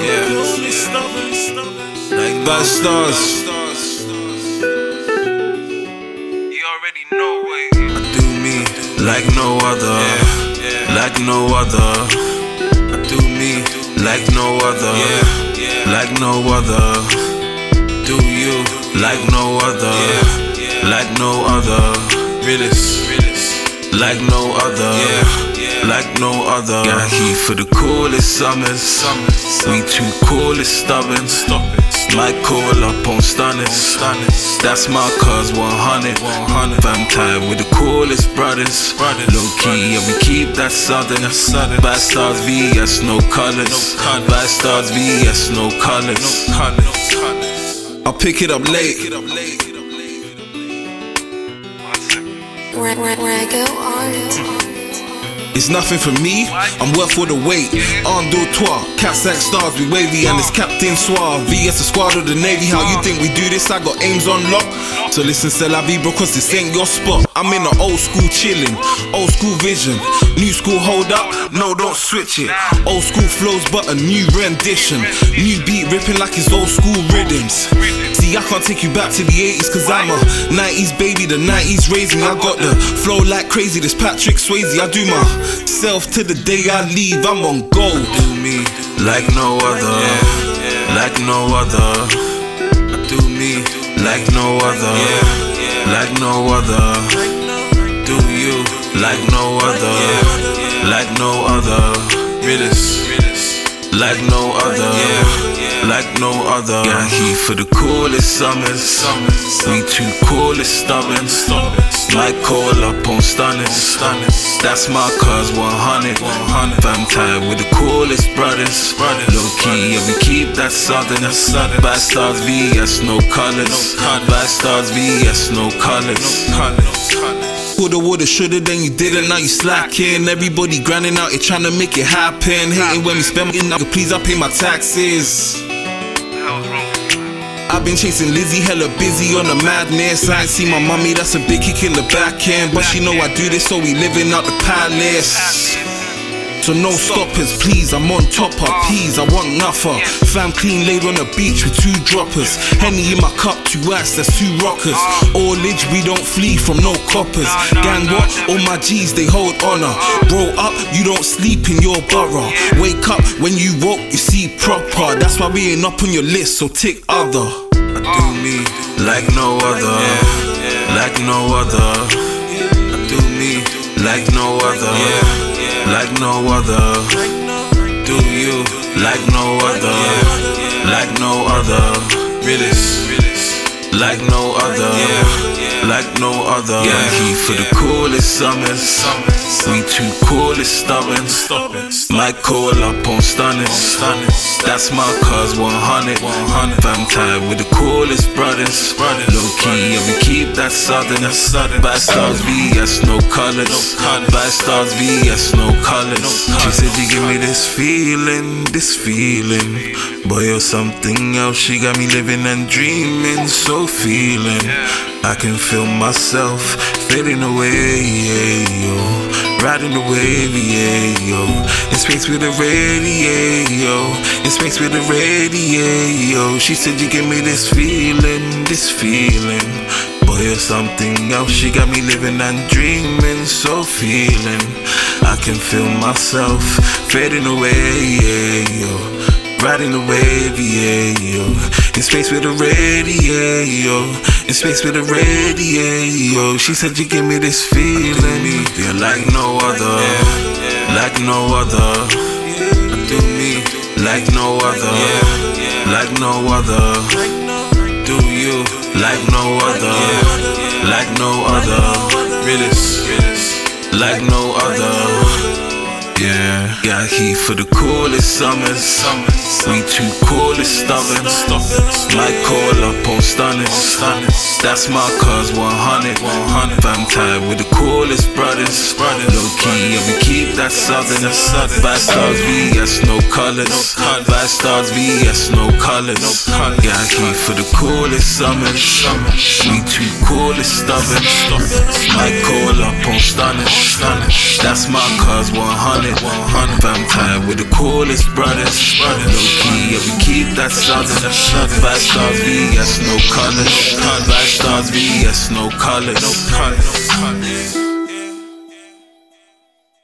Yeah. Like Fivestarsz. You already know it. I do me like no other. Like no other. I do me like no other. Like no other. Do you like no other? Like no other. Realist. Like no other. Yeah. Like no other. Got heat for the coolest summers. We too cool, it's stubborn. Stop it. Might call up on Stunnas. That's my cuz 100. Fam tied with the coolest brothers. Low key, yeah, we keep that southern. Bad stars VS, no colors. Bad stars VS, no colors. I'll pick it up late. Where, where, where I go art. It's nothing for me, I'm worth all the deux trois, cats like stars, we wavy, and it's Captain Suave. VS, the squad of the Navy. How you think we do this? I got aims on lock. So listen, c'est la vie, bro, cause this ain't your spot. I'm in the old school chillin', old school vision. New school hold up, no, don't switch it. Old school flows, but a new rendition. New beat ripping like it's old school rhythms. See, I can't take you back to the 80s, cause I'm a 90s baby, the 90s raised me. I got the flow like crazy, this Patrick Swayze. I do myself to the day I leave, I'm on gold. Do me like no other, like no other. I do me like no other, like no other. Do you like no other, like no other. Realist, like no other, yeah, like no other. Got heat for the coolest summers. We too cool, it's stubborn. Might call up on Stunnas. That's my cuz 100. Fam tied with the coolest brothers. Low key, yeah, we keep that southern. Bad stars VS, no colors. Bad stars VS, no colors. Woulda, woulda, shoulda, then you didn't. Now you slacking. Everybody grinding out here trying to make it happen. Hating when we spend money. Now please, I pay my taxes. I've been chasing Lizzie, hella busy on the madness. I ain't see my mommy, that's a big kick in the back end. But she know I do this, so we living out the palace. So no stoppers, please. I'm on top of peas. I want nothing. Fam clean laid on the beach with two droppers. Henny in my cup, two ass, that's two rockers. All age, we don't flee from no coppers. Gang what? All my G's, they hold honor. Bro up, you don't sleep in your borough. Wake up when you woke, you see proper. That's why we ain't up on your list, so tick other. I do me like no other, like no other. I do me like no other, like no other. Do you like no other, like no other? Realist, like no other, like no other. Yeah, heat for the coolest summers. We too cool, it's stubborn. Might call up on Stunnas. That's my cuz 100. Fam tied with the coolest brothers. Low key, yeah, we keep that southern. Bad stars VS, no colors. Bad stars VS, no colors. She said you give me this feeling, this feeling. Boy, you're something else. She got me living and dreaming, so feeling. I can feel myself fading away, yeah, yo. Riding the wave, yeah, yo. In space with the radio, in space with the radio. She said you give me this feeling, this feeling. Boy, you're something else. She got me living and dreaming, so feeling. I can feel myself fading away, yeah, yo. Riding the wave, yeah, yo. In space with the radio, in space with the radio. She said you give me this feeling, yeah, like no other, like no other. Do me like no other, like no other. Do you like no other, like no other? Realist, like no other. Yeah, got heat for the coolest summers. We too cool, it's stubborn. Might call up on Stunnas. That's my cuz 100. Fam tied with the coolest brothers. Low key, yeah, we keep that southern. Bad stars VS, no colors. Bad stars VS, no colors. Got heat for the coolest summers. We too it's stubborn. Might call up on Stunnas. That's my cuz 100. 100. Fam tied with the coolest brothers. Low key, yeah, we keep that southern. Fivestarsz VS, no colors. Fivestarsz VS, no colors.